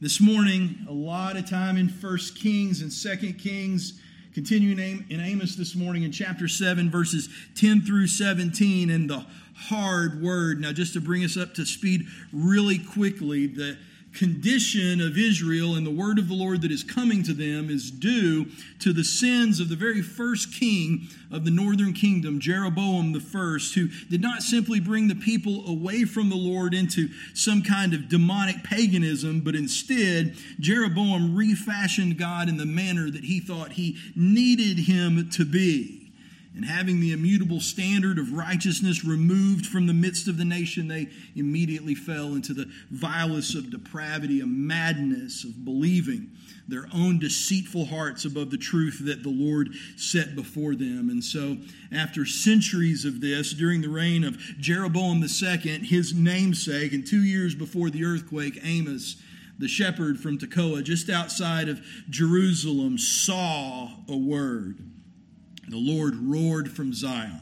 This morning, a lot of time in First Kings and Second Kings, continuing in Amos this morning in chapter 7, verses 10 through 17, and the hard word. Now, just to bring us up to speed really quickly, the condition of Israel and the word of the Lord that is coming to them is due to the sins of the very first king of the northern kingdom, Jeroboam the first, who did not simply bring the people away from the Lord into some kind of demonic paganism, but instead, Jeroboam refashioned God in the manner that he thought he needed him to be and having the immutable standard of righteousness removed from the midst of the nation, they immediately fell into the vilest of depravity, a madness of believing their own deceitful hearts above the truth that the Lord set before them. And so, after centuries of this, during the reign of Jeroboam II, his namesake, and two years before the earthquake, Amos, the shepherd from Tekoa, just outside of Jerusalem, saw a word the Lord roared from Zion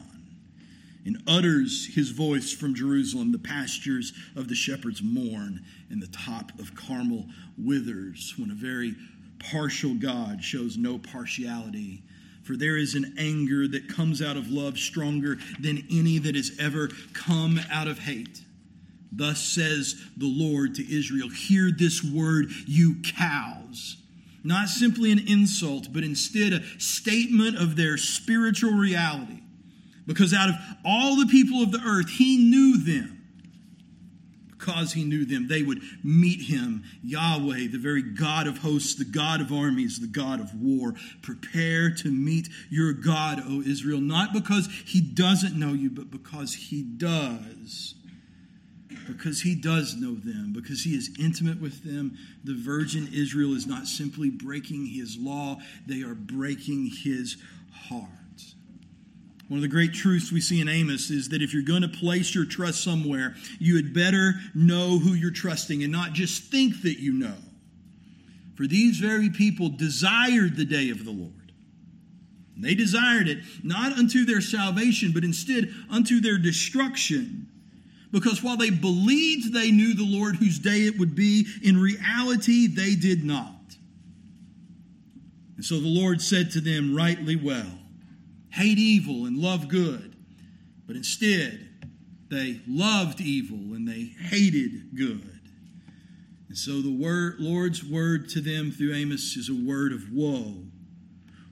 and utters his voice from Jerusalem. The pastures of the shepherds mourn, and the top of Carmel withers when a very partial God shows no partiality. For there is an anger that comes out of love stronger than any that has ever come out of hate. Thus says the Lord to Israel Hear this word, you cows. Not simply an insult, but instead a statement of their spiritual reality. Because out of all the people of the earth, he knew them. Because he knew them, they would meet him, Yahweh, the very God of hosts, the God of armies, the God of war. Prepare to meet your God, O Israel, not because he doesn't know you, but because he does because he does know them, because he is intimate with them. The virgin Israel is not simply breaking his law, they are breaking his heart. One of the great truths we see in Amos is that if you're going to place your trust somewhere, you had better know who you're trusting and not just think that you know. For these very people desired the day of the Lord. They desired it not unto their salvation, but instead unto their destruction. Because while they believed they knew the Lord whose day it would be, in reality they did not. And so the Lord said to them, rightly well, hate evil and love good. But instead, they loved evil and they hated good. And so the word, Lord's word to them through Amos is a word of woe.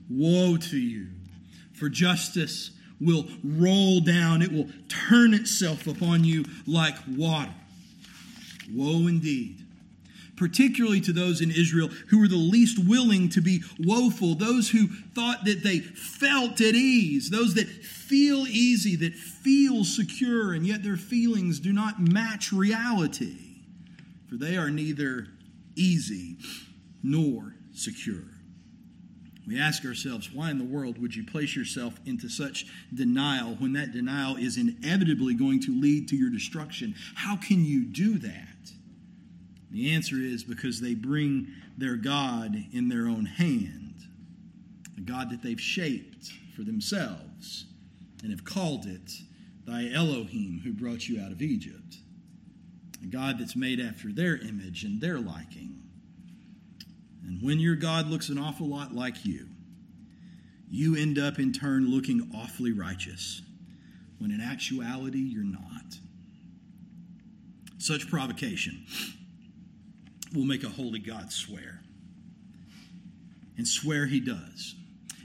Woe to you, for justice will roll down, it will turn itself upon you like water. Woe indeed. Particularly to those in Israel who were the least willing to be woeful, those who thought that they felt at ease, those that feel easy, that feel secure, and yet their feelings do not match reality. For they are neither easy nor secure. We ask ourselves, why in the world would you place yourself into such denial when that denial is inevitably going to lead to your destruction? How can you do that? The answer is because they bring their God in their own hand, a God that they've shaped for themselves and have called it thy Elohim who brought you out of Egypt, a God that's made after their image and their liking and when your God looks an awful lot like you, you end up in turn looking awfully righteous, when in actuality you're not. Such provocation will make a holy God swear. And swear he does.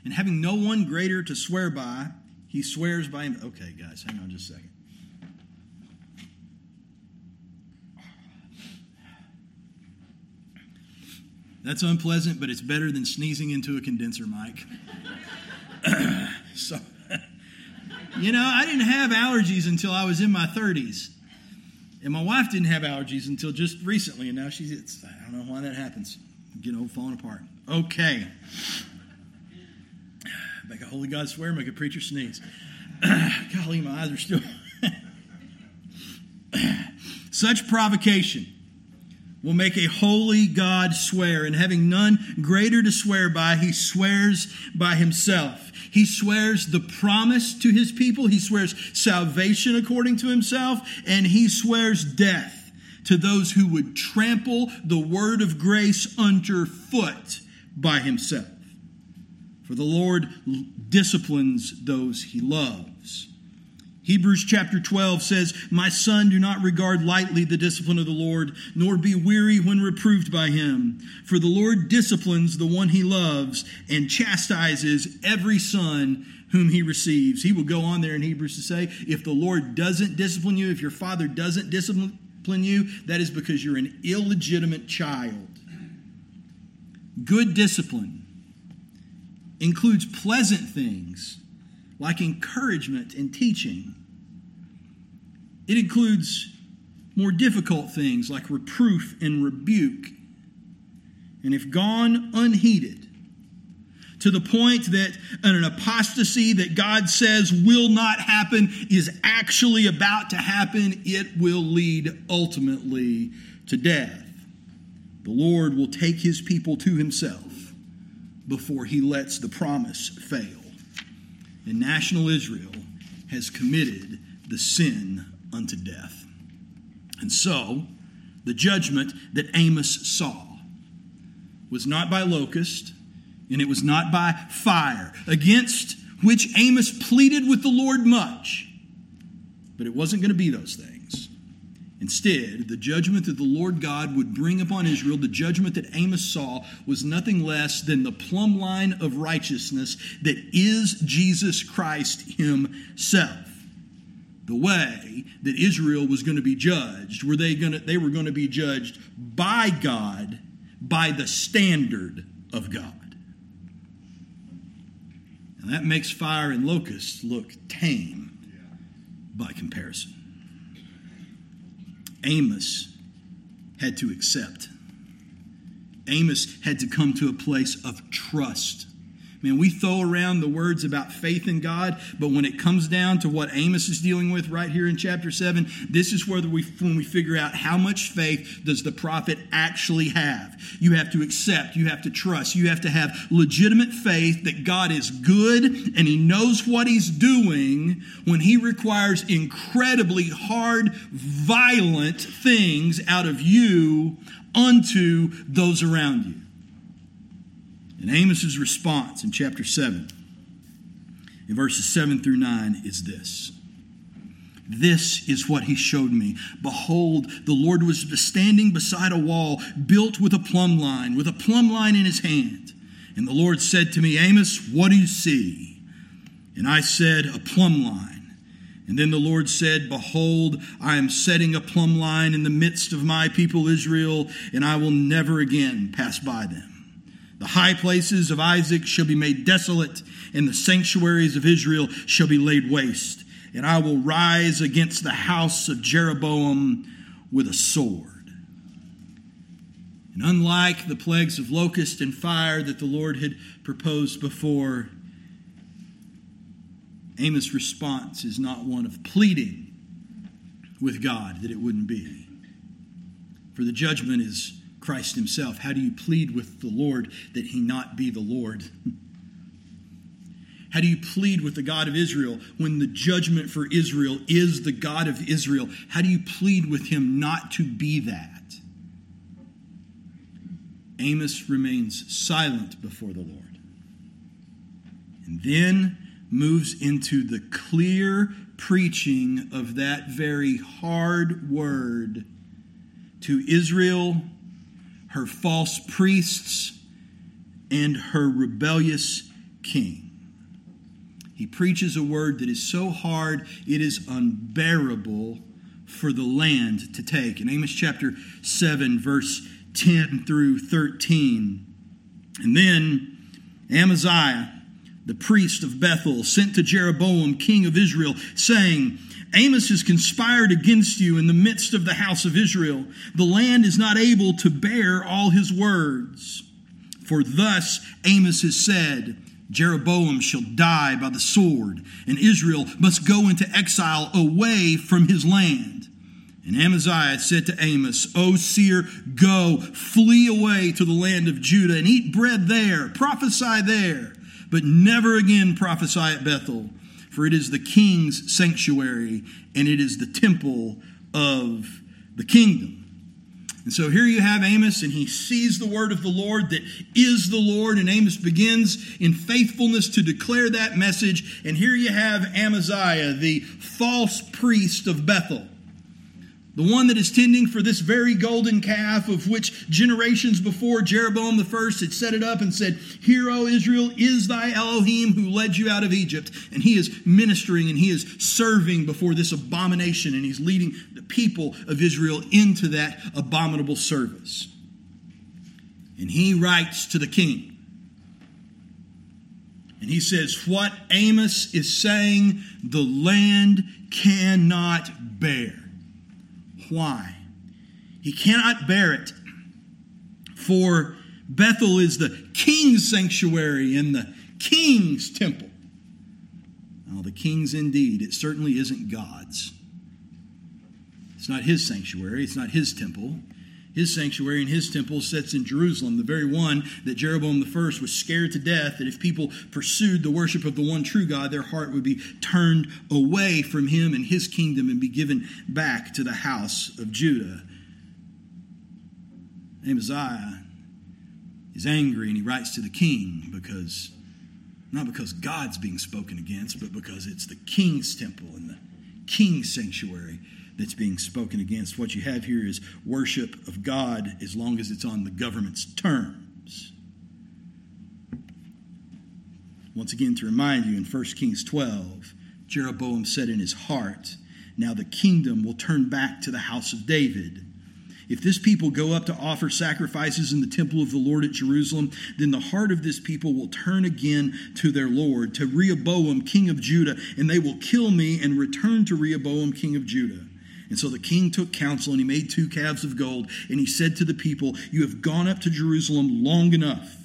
And having no one greater to swear by, he swears by him. Okay, guys, hang on just a second. That's unpleasant, but it's better than sneezing into a condenser mic. so, you know, I didn't have allergies until I was in my 30s. And my wife didn't have allergies until just recently, and now she's, I don't know why that happens. You know, falling apart. Okay. Make a holy God swear, make a preacher sneeze. Golly, my eyes are still. Such provocation will make a holy God swear, and having none greater to swear by, he swears by himself. He swears the promise to his people, he swears salvation according to himself, and he swears death to those who would trample the word of grace underfoot by himself. For the Lord disciplines those he loves. Hebrews chapter 12 says, My son, do not regard lightly the discipline of the Lord, nor be weary when reproved by him. For the Lord disciplines the one he loves and chastises every son whom he receives. He will go on there in Hebrews to say, If the Lord doesn't discipline you, if your father doesn't discipline you, that is because you're an illegitimate child. Good discipline includes pleasant things like encouragement and teaching. It includes more difficult things like reproof and rebuke. And if gone unheeded, to the point that an apostasy that God says will not happen is actually about to happen, it will lead ultimately to death. The Lord will take his people to himself before he lets the promise fail and national Israel has committed the sin unto death. And so, the judgment that Amos saw was not by locust, and it was not by fire, against which Amos pleaded with the Lord much. But it wasn't going to be those things. Instead, the judgment that the Lord God would bring upon Israel, the judgment that Amos saw, was nothing less than the plumb line of righteousness that is Jesus Christ Himself. The way that Israel was going to be judged, were they going to, they were going to be judged by God, by the standard of God. And that makes fire and locusts look tame by comparison. Amos had to accept. Amos had to come to a place of trust Man, we throw around the words about faith in God, but when it comes down to what Amos is dealing with right here in chapter 7, this is where we, when we figure out how much faith does the prophet actually have. You have to accept, you have to trust, you have to have legitimate faith that God is good and he knows what he's doing when he requires incredibly hard, violent things out of you unto those around you. And Amos's response in chapter 7, in verses 7 through 9, is this. This is what he showed me. Behold, the Lord was standing beside a wall built with a plumb line, with a plumb line in his hand. And the Lord said to me, Amos, what do you see? And I said, A plumb line. And then the Lord said, Behold, I am setting a plumb line in the midst of my people Israel, and I will never again pass by them. The high places of Isaac shall be made desolate, and the sanctuaries of Israel shall be laid waste. And I will rise against the house of Jeroboam with a sword. And unlike the plagues of locust and fire that the Lord had proposed before, Amos' response is not one of pleading with God that it wouldn't be. For the judgment is Christ himself. How do you plead with the Lord that he not be the Lord? How do you plead with the God of Israel when the judgment for Israel is the God of Israel? How do you plead with him not to be that? Amos remains silent before the Lord. And then moves into the clear preaching of that very hard word to Israel her false priests, and her rebellious king. He preaches a word that is so hard it is unbearable for the land to take. In Amos chapter 7, verse 10 through 13. And then Amaziah, the priest of Bethel, sent to Jeroboam, king of Israel, saying, Amos has conspired against you in the midst of the house of Israel. The land is not able to bear all his words. For thus Amos has said, Jeroboam shall die by the sword, and Israel must go into exile away from his land. And Amaziah said to Amos, O seer, go, flee away to the land of Judah, and eat bread there, prophesy there, but never again prophesy at Bethel for it is the king's sanctuary and it is the temple of the kingdom. And so here you have Amos, and he sees the word of the Lord that is the Lord, and Amos begins in faithfulness to declare that message. And here you have Amaziah, the false priest of Bethel. The one that is tending for this very golden calf, of which generations before Jeroboam the first had set it up and said, Hear, O Israel, is thy Elohim who led you out of Egypt. And he is ministering and he is serving before this abomination, and he's leading the people of Israel into that abominable service. And he writes to the king. And he says, What Amos is saying, the land cannot bear. Why? He cannot bear it. For Bethel is the king's sanctuary and the king's temple. Now, the king's indeed, it certainly isn't God's. It's not his sanctuary, it's not his temple. His sanctuary and his temple sits in Jerusalem, the very one that Jeroboam I was scared to death that if people pursued the worship of the one true God, their heart would be turned away from him and his kingdom and be given back to the house of Judah. Amaziah is angry and he writes to the king because, not because God's being spoken against, but because it's the king's temple and the king's sanctuary that's being spoken against. What you have here is worship of God as long as it's on the government's terms. Once again, to remind you, in 1 Kings 12, Jeroboam said in his heart, Now the kingdom will turn back to the house of David. If this people go up to offer sacrifices in the temple of the Lord at Jerusalem, then the heart of this people will turn again to their Lord, to Rehoboam, king of Judah, and they will kill me and return to Rehoboam, king of Judah. And so the king took counsel and he made two calves of gold. And he said to the people, You have gone up to Jerusalem long enough.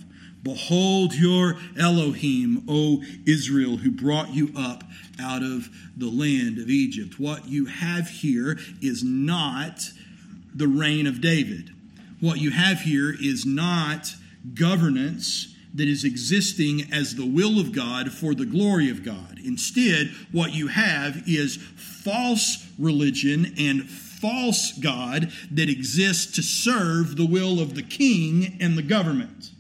Behold your Elohim, O Israel, who brought you up out of the land of Egypt. What you have here is not the reign of David. What you have here is not governance that is existing as the will of God for the glory of God. Instead, what you have is false religion and false God that exists to serve the will of the king and the government.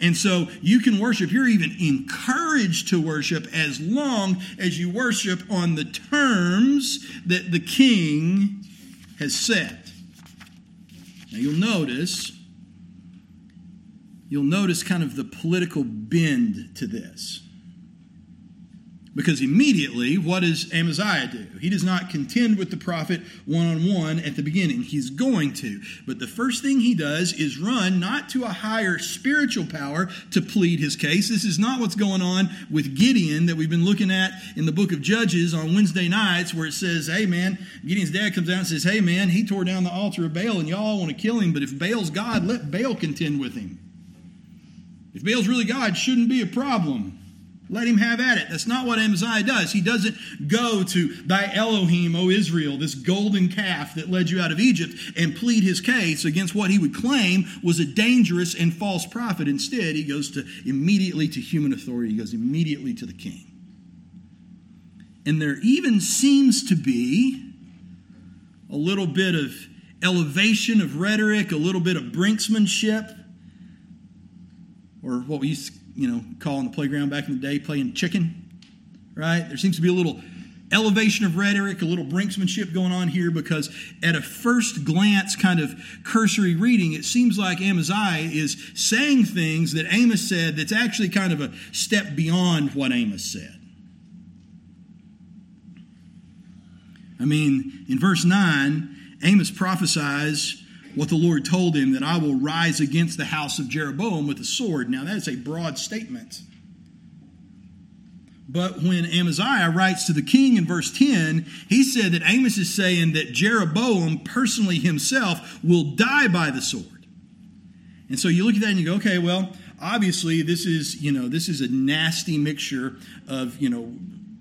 And so you can worship, you're even encouraged to worship as long as you worship on the terms that the king has set. Now you'll notice, you'll notice kind of the political bend to this. Because immediately, what does Amaziah do? He does not contend with the prophet one on one at the beginning. He's going to. But the first thing he does is run not to a higher spiritual power to plead his case. This is not what's going on with Gideon that we've been looking at in the book of Judges on Wednesday nights, where it says, hey man, Gideon's dad comes out and says, hey man, he tore down the altar of Baal and y'all want to kill him, but if Baal's God, let Baal contend with him. If Baal's really God, shouldn't be a problem. Let him have at it. That's not what Amaziah does. He doesn't go to thy Elohim, O Israel, this golden calf that led you out of Egypt, and plead his case against what he would claim was a dangerous and false prophet. Instead, he goes to immediately to human authority. He goes immediately to the king. And there even seems to be a little bit of elevation of rhetoric, a little bit of brinksmanship, or what we used you know, call on the playground back in the day, playing chicken, right? There seems to be a little elevation of rhetoric, a little brinksmanship going on here because at a first glance, kind of cursory reading, it seems like Amaziah is saying things that Amos said that's actually kind of a step beyond what Amos said. I mean, in verse 9, Amos prophesies what the Lord told him that I will rise against the house of Jeroboam with a sword. Now, that is a broad statement. But when Amaziah writes to the king in verse 10, he said that Amos is saying that Jeroboam personally himself will die by the sword. And so you look at that and you go, okay, well, obviously this is, you know, this is a nasty mixture of, you know,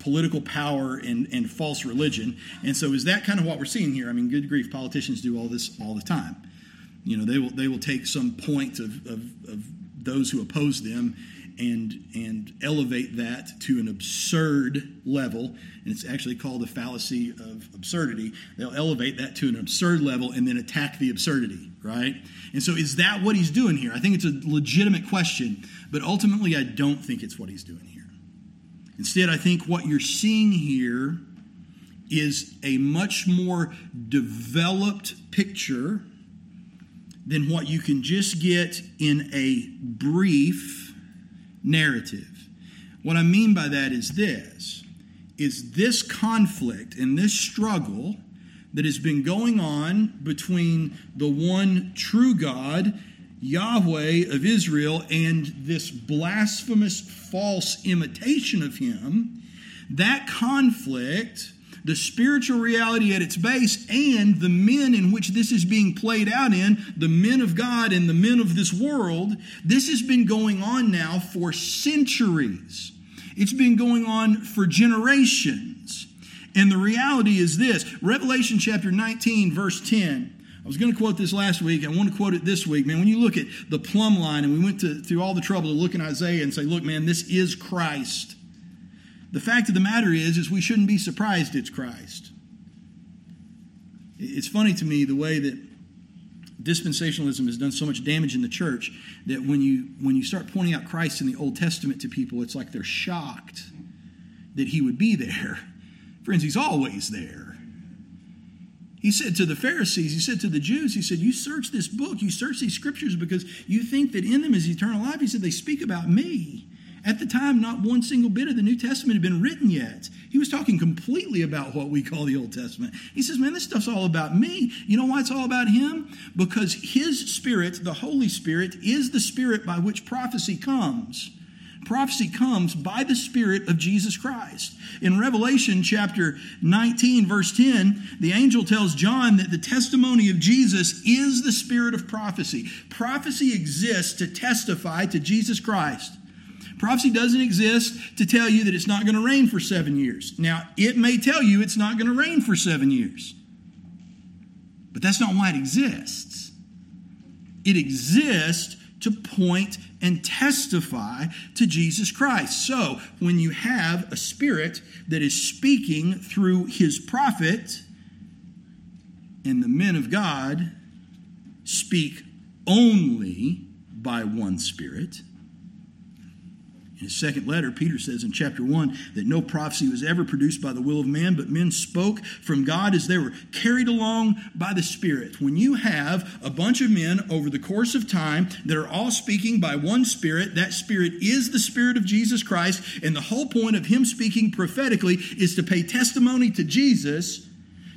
political power and, and false religion. And so, is that kind of what we're seeing here? I mean, good grief, politicians do all this all the time. You know, they will they will take some point of, of, of those who oppose them and and elevate that to an absurd level and it's actually called the fallacy of absurdity they'll elevate that to an absurd level and then attack the absurdity right? And so is that what he's doing here? I think it's a legitimate question, but ultimately I don't think it's what he's doing here. Instead, I think what you're seeing here is a much more developed picture than what you can just get in a brief narrative. What I mean by that is this is this conflict and this struggle that has been going on between the one true God, Yahweh of Israel, and this blasphemous false imitation of him, that conflict the spiritual reality at its base and the men in which this is being played out in, the men of God and the men of this world, this has been going on now for centuries. It's been going on for generations. And the reality is this Revelation chapter 19, verse 10. I was going to quote this last week. I want to quote it this week. Man, when you look at the plumb line, and we went to, through all the trouble to look in Isaiah and say, look, man, this is Christ. The fact of the matter is, is we shouldn't be surprised it's Christ. It's funny to me the way that dispensationalism has done so much damage in the church that when you when you start pointing out Christ in the Old Testament to people, it's like they're shocked that he would be there. Friends, he's always there. He said to the Pharisees, he said to the Jews, he said, You search this book, you search these scriptures because you think that in them is eternal life. He said, They speak about me. At the time, not one single bit of the New Testament had been written yet. He was talking completely about what we call the Old Testament. He says, Man, this stuff's all about me. You know why it's all about him? Because his Spirit, the Holy Spirit, is the Spirit by which prophecy comes. Prophecy comes by the Spirit of Jesus Christ. In Revelation chapter 19, verse 10, the angel tells John that the testimony of Jesus is the spirit of prophecy. Prophecy exists to testify to Jesus Christ. Prophecy doesn't exist to tell you that it's not going to rain for seven years. Now, it may tell you it's not going to rain for seven years, but that's not why it exists. It exists to point and testify to Jesus Christ. So, when you have a spirit that is speaking through his prophet, and the men of God speak only by one spirit, his second letter, Peter says in chapter 1 that no prophecy was ever produced by the will of man, but men spoke from God as they were carried along by the Spirit. When you have a bunch of men over the course of time that are all speaking by one Spirit, that Spirit is the Spirit of Jesus Christ, and the whole point of him speaking prophetically is to pay testimony to Jesus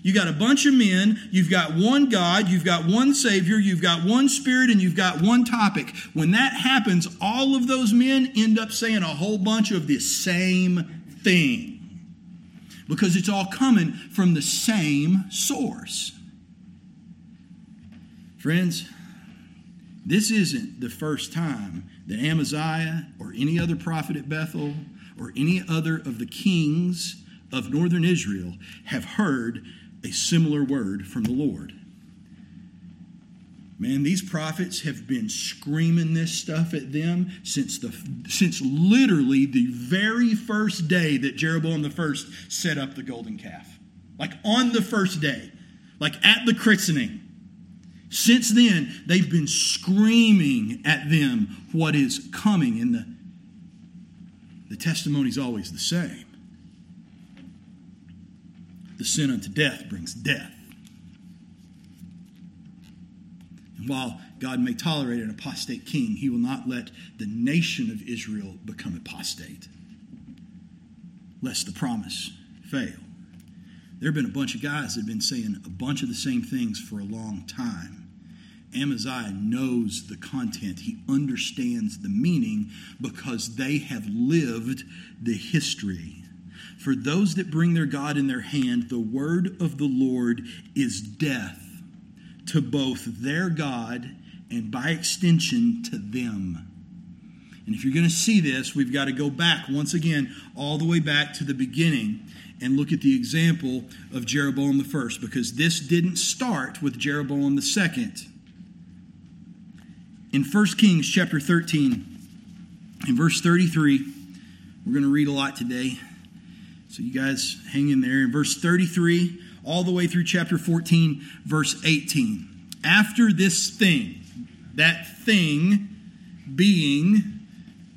you got a bunch of men, you've got one God, you've got one Savior, you've got one Spirit, and you've got one topic. When that happens, all of those men end up saying a whole bunch of the same thing because it's all coming from the same source. Friends, this isn't the first time that Amaziah or any other prophet at Bethel or any other of the kings of northern Israel have heard a similar word from the Lord. Man, these prophets have been screaming this stuff at them since the since literally the very first day that Jeroboam the first set up the golden calf. Like on the first day, like at the christening. Since then, they've been screaming at them what is coming, and the, the testimony is always the same the sin unto death brings death. And while God may tolerate an apostate king, he will not let the nation of Israel become apostate, lest the promise fail. There have been a bunch of guys that have been saying a bunch of the same things for a long time. Amaziah knows the content. He understands the meaning because they have lived the history for those that bring their God in their hand, the word of the Lord is death to both their God and by extension to them. And if you're going to see this, we've got to go back once again, all the way back to the beginning and look at the example of Jeroboam the first, because this didn't start with Jeroboam the second. In 1 Kings chapter 13, in verse 33, we're going to read a lot today. So you guys hang in there. In verse 33, all the way through chapter 14, verse 18. After this thing, that thing being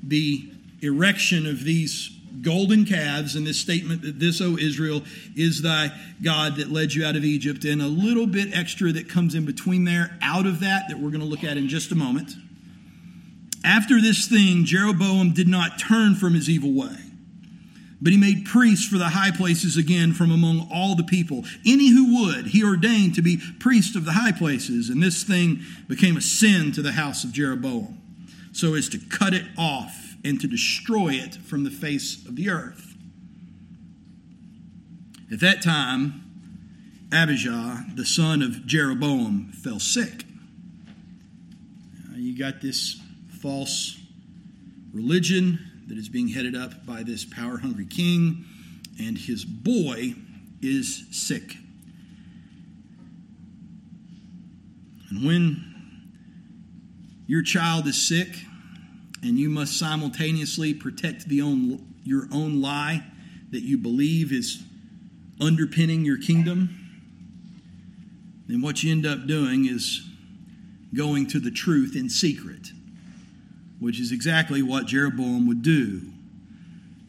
the erection of these golden calves and this statement that this, O Israel, is thy God that led you out of Egypt, and a little bit extra that comes in between there out of that that we're going to look at in just a moment. After this thing, Jeroboam did not turn from his evil way, but he made priests for the high places again from among all the people. Any who would, he ordained to be priest of the high places, and this thing became a sin to the house of Jeroboam, so as to cut it off and to destroy it from the face of the earth. At that time, Abijah, the son of Jeroboam, fell sick. you got this false religion that is being headed up by this power hungry king, and his boy is sick. And when your child is sick, and you must simultaneously protect the own, your own lie that you believe is underpinning your kingdom, then what you end up doing is going to the truth in secret which is exactly what Jeroboam would do.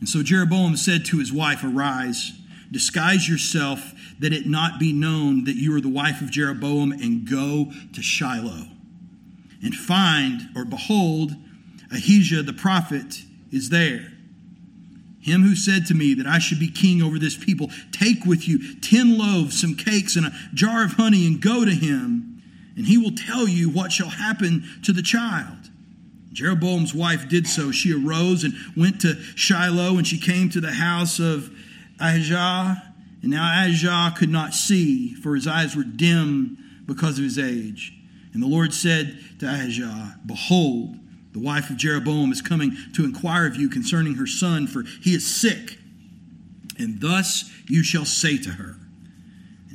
And so Jeroboam said to his wife, Arise, disguise yourself, that it not be known that you are the wife of Jeroboam, and go to Shiloh. And find, or behold, Ahijah the prophet is there. Him who said to me that I should be king over this people, take with you ten loaves, some cakes, and a jar of honey, and go to him, and he will tell you what shall happen to the child. Jeroboam's wife did so. She arose and went to Shiloh, and she came to the house of Ahijah. And now Ahijah could not see, for his eyes were dim because of his age. And the Lord said to Ahijah, Behold, the wife of Jeroboam is coming to inquire of you concerning her son, for he is sick. And thus you shall say to her,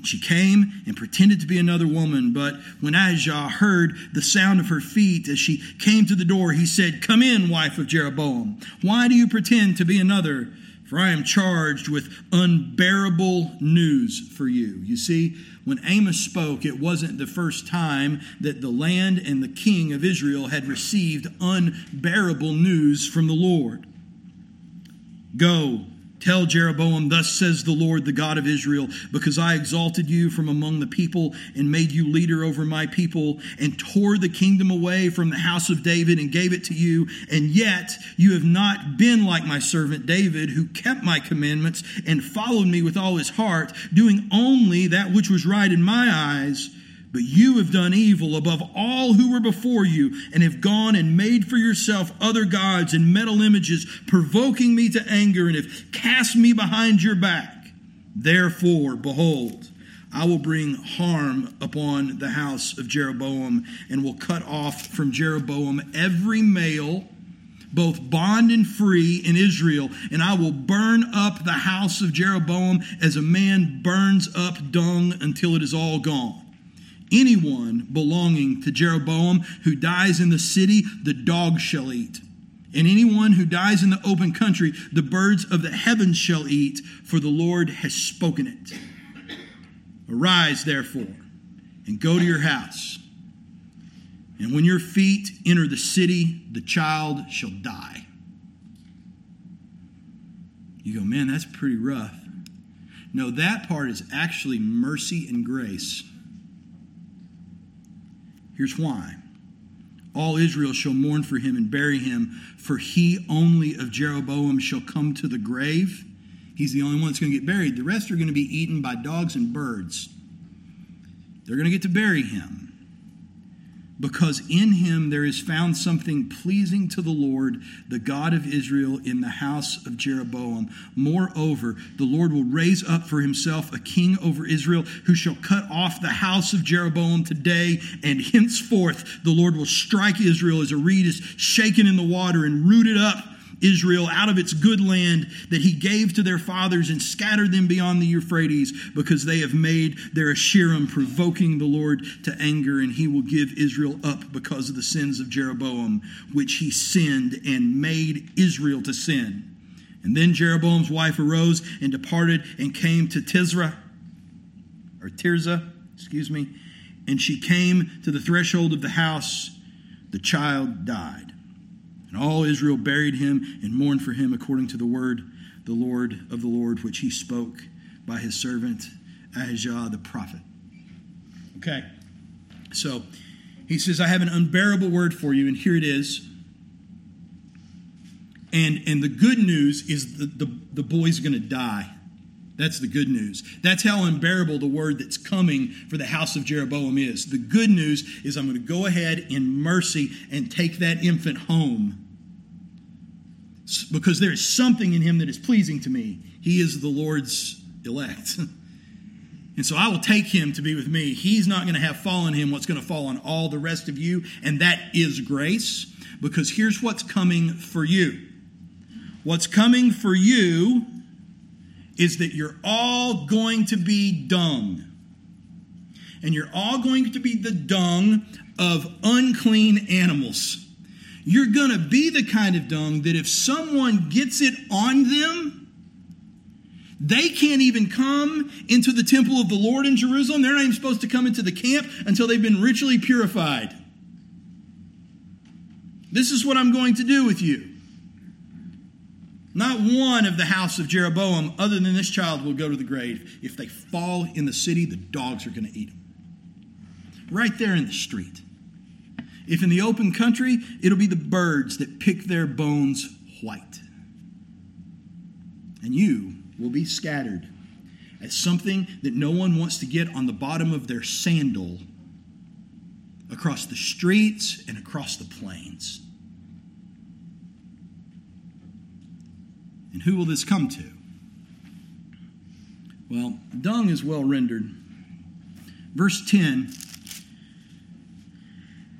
she came and pretended to be another woman. But when Ahijah heard the sound of her feet as she came to the door, he said, Come in, wife of Jeroboam. Why do you pretend to be another? For I am charged with unbearable news for you. You see, when Amos spoke, it wasn't the first time that the land and the king of Israel had received unbearable news from the Lord. Go, Tell Jeroboam, Thus says the Lord, the God of Israel, because I exalted you from among the people and made you leader over my people and tore the kingdom away from the house of David and gave it to you. And yet you have not been like my servant David, who kept my commandments and followed me with all his heart, doing only that which was right in my eyes. But you have done evil above all who were before you, and have gone and made for yourself other gods and metal images, provoking me to anger, and have cast me behind your back. Therefore, behold, I will bring harm upon the house of Jeroboam, and will cut off from Jeroboam every male, both bond and free, in Israel, and I will burn up the house of Jeroboam as a man burns up dung until it is all gone. Anyone belonging to Jeroboam who dies in the city, the dogs shall eat. And anyone who dies in the open country, the birds of the heavens shall eat, for the Lord has spoken it. Arise, therefore, and go to your house. And when your feet enter the city, the child shall die. You go, man, that's pretty rough. No, that part is actually mercy and grace. Here's why. All Israel shall mourn for him and bury him, for he only of Jeroboam shall come to the grave. He's the only one that's going to get buried. The rest are going to be eaten by dogs and birds. They're going to get to bury him because in him there is found something pleasing to the Lord, the God of Israel, in the house of Jeroboam. Moreover, the Lord will raise up for himself a king over Israel who shall cut off the house of Jeroboam today, and henceforth the Lord will strike Israel as a reed is shaken in the water and rooted up Israel out of its good land that he gave to their fathers and scattered them beyond the Euphrates because they have made their Asherim, provoking the Lord to anger, and he will give Israel up because of the sins of Jeroboam, which he sinned and made Israel to sin. And then Jeroboam's wife arose and departed and came to Tizra, or Tirzah, excuse me, and she came to the threshold of the house, the child died. And all Israel buried him and mourned for him according to the word the Lord of the Lord, which he spoke by his servant Ahijah the prophet. Okay, so he says, I have an unbearable word for you, and here it is. And, and the good news is the, the, the boy's going to die. That's the good news. That's how unbearable the word that's coming for the house of Jeroboam is. The good news is I'm going to go ahead in mercy and take that infant home because there is something in him that is pleasing to me. He is the Lord's elect. and so I will take him to be with me. He's not going to have fallen him what's going to fall on all the rest of you, and that is grace because here's what's coming for you. What's coming for you is that you're all going to be dung. And you're all going to be the dung of unclean animals. You're going to be the kind of dung that if someone gets it on them, they can't even come into the temple of the Lord in Jerusalem. They're not even supposed to come into the camp until they've been ritually purified. This is what I'm going to do with you. Not one of the house of Jeroboam, other than this child, will go to the grave. If they fall in the city, the dogs are going to eat them. Right there in the street. If in the open country, it'll be the birds that pick their bones white. And you will be scattered as something that no one wants to get on the bottom of their sandal across the streets and across the plains. And who will this come to? Well, dung is well rendered. Verse 10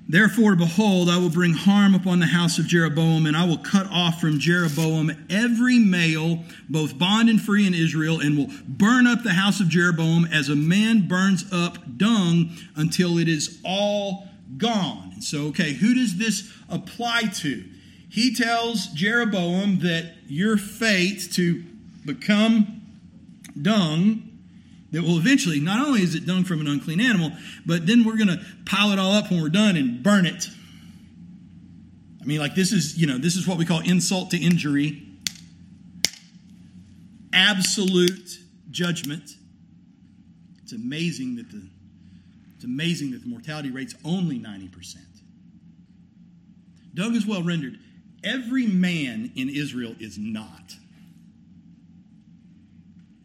Therefore, behold, I will bring harm upon the house of Jeroboam, and I will cut off from Jeroboam every male, both bond and free in Israel, and will burn up the house of Jeroboam as a man burns up dung until it is all gone. So, okay, who does this apply to? He tells Jeroboam that your fate to become dung that will eventually, not only is it dung from an unclean animal, but then we're going to pile it all up when we're done and burn it. I mean, like this is, you know, this is what we call insult to injury, absolute judgment. It's amazing that the it's amazing that the mortality rate's only 90%. Doug is well rendered. Every man in Israel is not.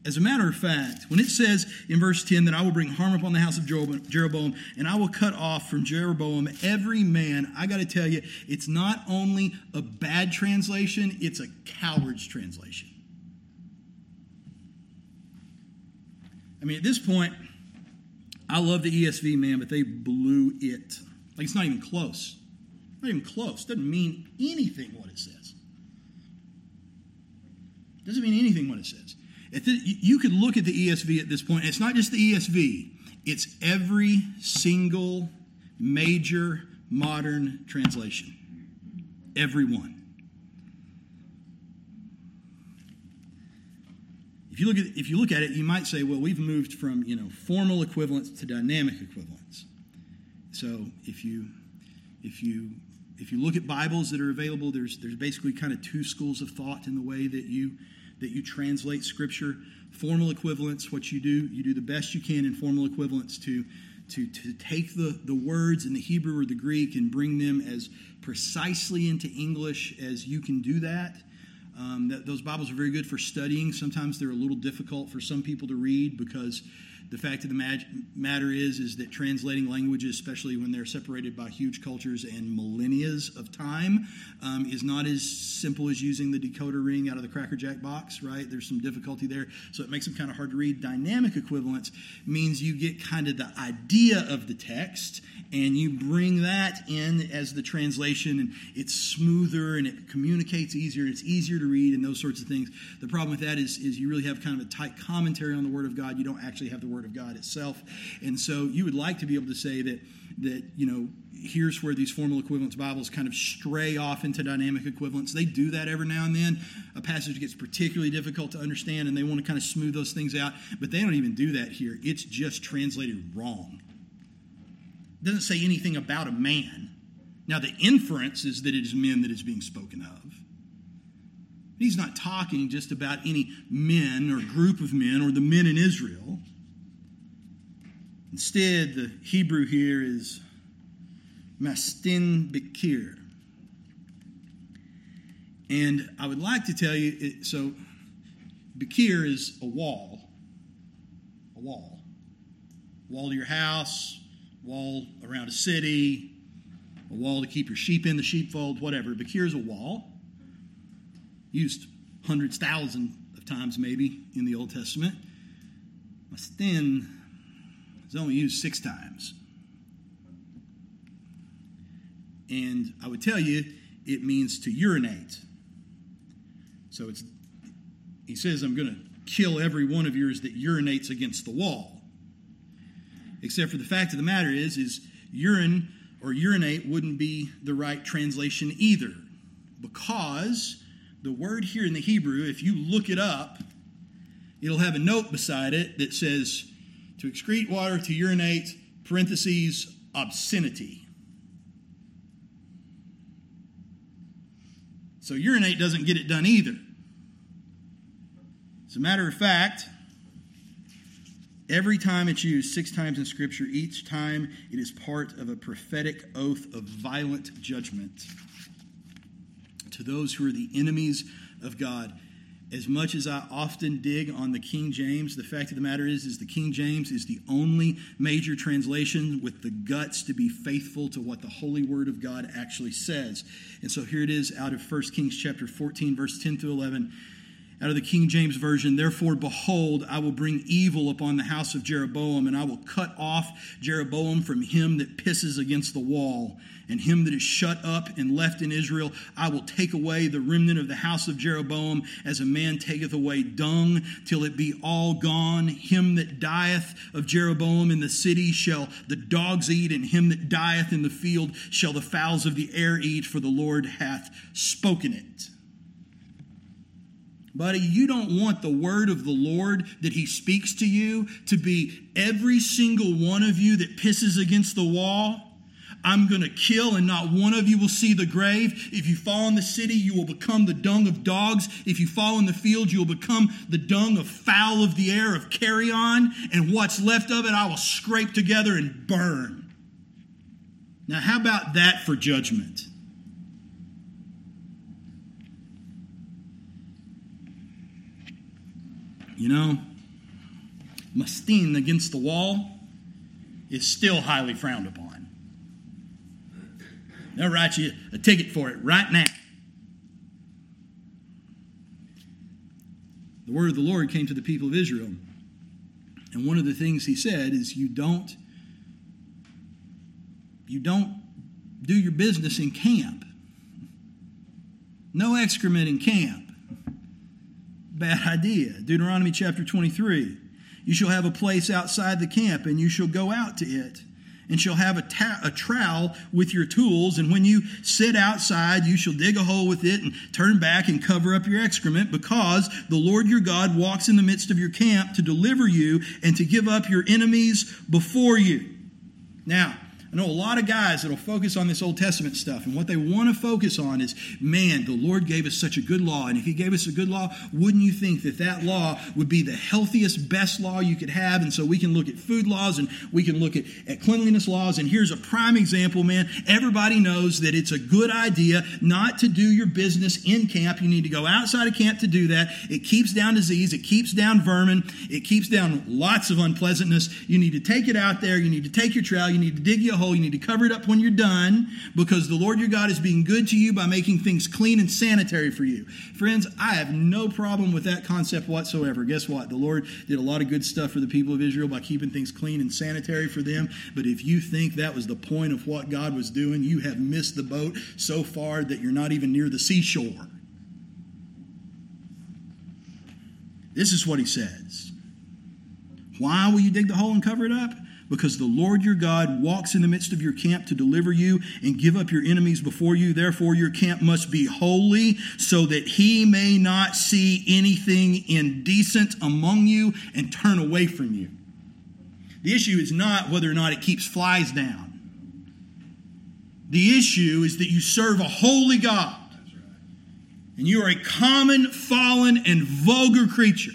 As a matter of fact, when it says in verse 10 that I will bring harm upon the house of Jeroboam and I will cut off from Jeroboam every man, I got to tell you, it's not only a bad translation, it's a coward's translation. I mean, at this point, I love the ESV, man, but they blew it. Like, it's not even close. Not even close. Doesn't mean anything what it says. Doesn't mean anything what it says. You could look at the ESV at this point. It's not just the ESV, it's every single major modern translation. Every one. If you look at if you look at it, you might say, well, we've moved from you know formal equivalence to dynamic equivalence. So if you if you if you look at Bibles that are available, there's there's basically kind of two schools of thought in the way that you that you translate Scripture. Formal equivalence, what you do, you do the best you can in formal equivalence to, to, to take the, the words in the Hebrew or the Greek and bring them as precisely into English as you can do that. Um, that those Bibles are very good for studying. Sometimes they're a little difficult for some people to read because the fact of the matter is is that translating languages especially when they're separated by huge cultures and millennia of time um, is not as simple as using the decoder ring out of the cracker jack box right? There's some difficulty there. So it makes them kind of hard to read. Dynamic equivalence means you get kind of the idea of the text and you bring that in as the translation and it's smoother and it communicates easier it's easier to read and those sorts of things. The problem with that is, is you really have kind of a tight commentary on the word of god. You don't actually have the word Word of God itself. And so you would like to be able to say that, that you know, here's where these formal equivalence Bibles kind of stray off into dynamic equivalence. They do that every now and then. A passage gets particularly difficult to understand and they want to kind of smooth those things out, but they don't even do that here. It's just translated wrong. It doesn't say anything about a man. Now, the inference is that it is men that is being spoken of. He's not talking just about any men or group of men or the men in Israel. Instead, the Hebrew here is mastin bikir. And I would like to tell you it, so, bikir is a wall. A wall. Wall to your house, wall around a city, a wall to keep your sheep in the sheepfold, whatever. Bikir is a wall used hundreds, thousands of times maybe in the Old Testament. Mastin is only used six times. And I would tell you, it means to urinate. So it's he says, I'm going to kill every one of yours that urinates against the wall. Except for the fact of the matter is, is urine or urinate wouldn't be the right translation either. Because the word here in the Hebrew, if you look it up, it'll have a note beside it that says to excrete water, to urinate, parentheses, obscenity. So urinate doesn't get it done either. As a matter of fact, every time it's used, six times in Scripture, each time it is part of a prophetic oath of violent judgment to those who are the enemies of God. As much as I often dig on the King James, the fact of the matter is, is the King James is the only major translation with the guts to be faithful to what the holy word of God actually says. And so here it is out of 1 Kings chapter 14, verse 10 through 11 out of the King James Version, therefore, behold, I will bring evil upon the house of Jeroboam, and I will cut off Jeroboam from him that pisses against the wall, and him that is shut up and left in Israel. I will take away the remnant of the house of Jeroboam, as a man taketh away dung, till it be all gone. Him that dieth of Jeroboam in the city shall the dogs eat, and him that dieth in the field shall the fowls of the air eat, for the Lord hath spoken it. Buddy, you don't want the word of the Lord that He speaks to you to be every single one of you that pisses against the wall. I'm going to kill, and not one of you will see the grave. If you fall in the city, you will become the dung of dogs. If you fall in the field, you will become the dung of fowl of the air, of carrion. And what's left of it, I will scrape together and burn. Now, how about that for judgment? You know, mastin against the wall is still highly frowned upon. They'll write you a ticket for it right now. The word of the Lord came to the people of Israel. And one of the things he said is you don't you don't do your business in camp. No excrement in camp bad idea. Deuteronomy chapter 23. You shall have a place outside the camp, and you shall go out to it, and shall have a, ta- a trowel with your tools. And when you sit outside, you shall dig a hole with it, and turn back and cover up your excrement, because the Lord your God walks in the midst of your camp to deliver you and to give up your enemies before you. Now, I know a lot of guys that'll focus on this Old Testament stuff, and what they want to focus on is, man, the Lord gave us such a good law, and if He gave us a good law, wouldn't you think that that law would be the healthiest, best law you could have? And so we can look at food laws and we can look at, at cleanliness laws. And here's a prime example, man. Everybody knows that it's a good idea not to do your business in camp. You need to go outside of camp to do that. It keeps down disease, it keeps down vermin, it keeps down lots of unpleasantness. You need to take it out there. You need to take your trowel. You need to dig you a hole. You need to cover it up when you're done because the Lord your God is being good to you by making things clean and sanitary for you. Friends, I have no problem with that concept whatsoever. Guess what? The Lord did a lot of good stuff for the people of Israel by keeping things clean and sanitary for them. But if you think that was the point of what God was doing, you have missed the boat so far that you're not even near the seashore. This is what he says. Why will you dig the hole and cover it up? Because the Lord your God walks in the midst of your camp to deliver you and give up your enemies before you. Therefore, your camp must be holy so that he may not see anything indecent among you and turn away from you. The issue is not whether or not it keeps flies down. The issue is that you serve a holy God. And you are a common, fallen, and vulgar creature.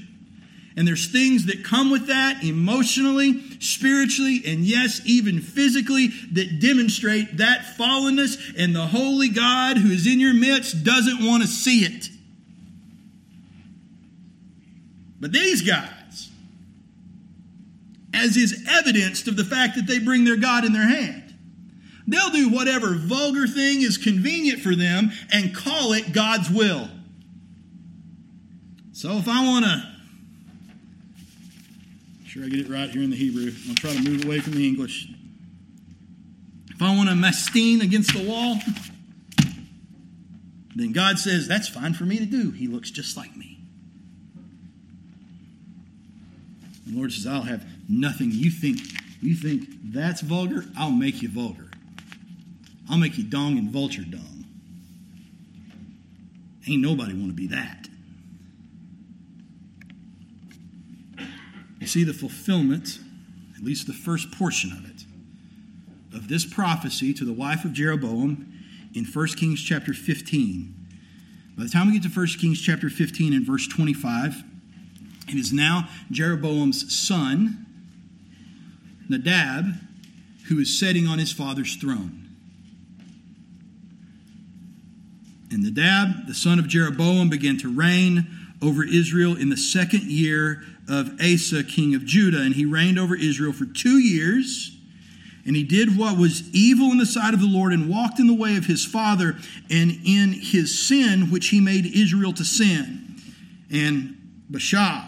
And there's things that come with that emotionally, spiritually, and yes, even physically that demonstrate that fallenness. And the holy God who is in your midst doesn't want to see it. But these guys, as is evidenced of the fact that they bring their God in their hand, they'll do whatever vulgar thing is convenient for them and call it God's will. So if I want to, sure I get it right here in the Hebrew, I'll try to move away from the English. If I want to mastine against the wall, then God says, that's fine for me to do. He looks just like me. The Lord says, I'll have nothing. You think you think that's vulgar? I'll make you vulgar. I'll make you dong and vulture dong. Ain't nobody want to be that. You see the fulfillment, at least the first portion of it, of this prophecy to the wife of Jeroboam in 1 Kings chapter 15. By the time we get to 1 Kings chapter 15 and verse 25, it is now Jeroboam's son, Nadab, who is sitting on his father's throne. And Nadab, the son of Jeroboam, began to reign over Israel in the second year of Asa, king of Judah. And he reigned over Israel for two years. And he did what was evil in the sight of the Lord and walked in the way of his father and in his sin, which he made Israel to sin. And Baasha,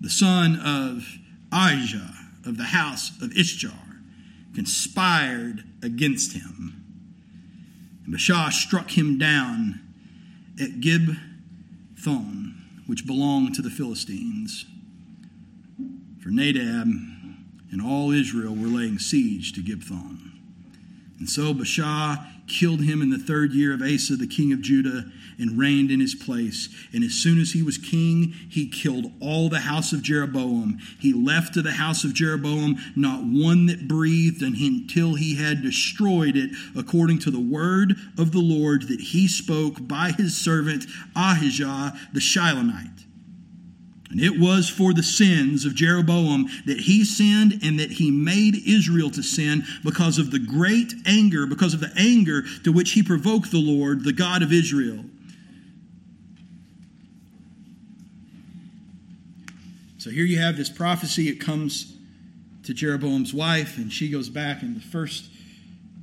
the son of Ahijah of the house of Issachar, conspired against him. And Baasha struck him down at Gibbethon, which belonged to the Philistines. For Nadab and all Israel were laying siege to Gibbethon. And so Baasha killed him in the third year of Asa, the king of Judah, and reigned in his place. And as soon as he was king, he killed all the house of Jeroboam. He left to the house of Jeroboam not one that breathed until he had destroyed it, according to the word of the Lord that he spoke by his servant Ahijah the Shilonite. And it was for the sins of Jeroboam that he sinned and that he made Israel to sin because of the great anger, because of the anger to which he provoked the Lord, the God of Israel. So here you have this prophecy. It comes to Jeroboam's wife, and she goes back, and the first